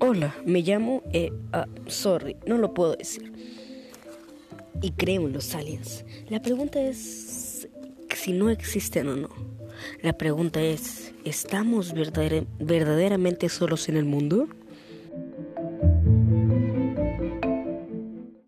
Hola, me llamo... Eh, ah, sorry, no lo puedo decir. Y creo en los aliens. La pregunta es si no existen o no. La pregunta es, ¿estamos verdaderamente solos en el mundo?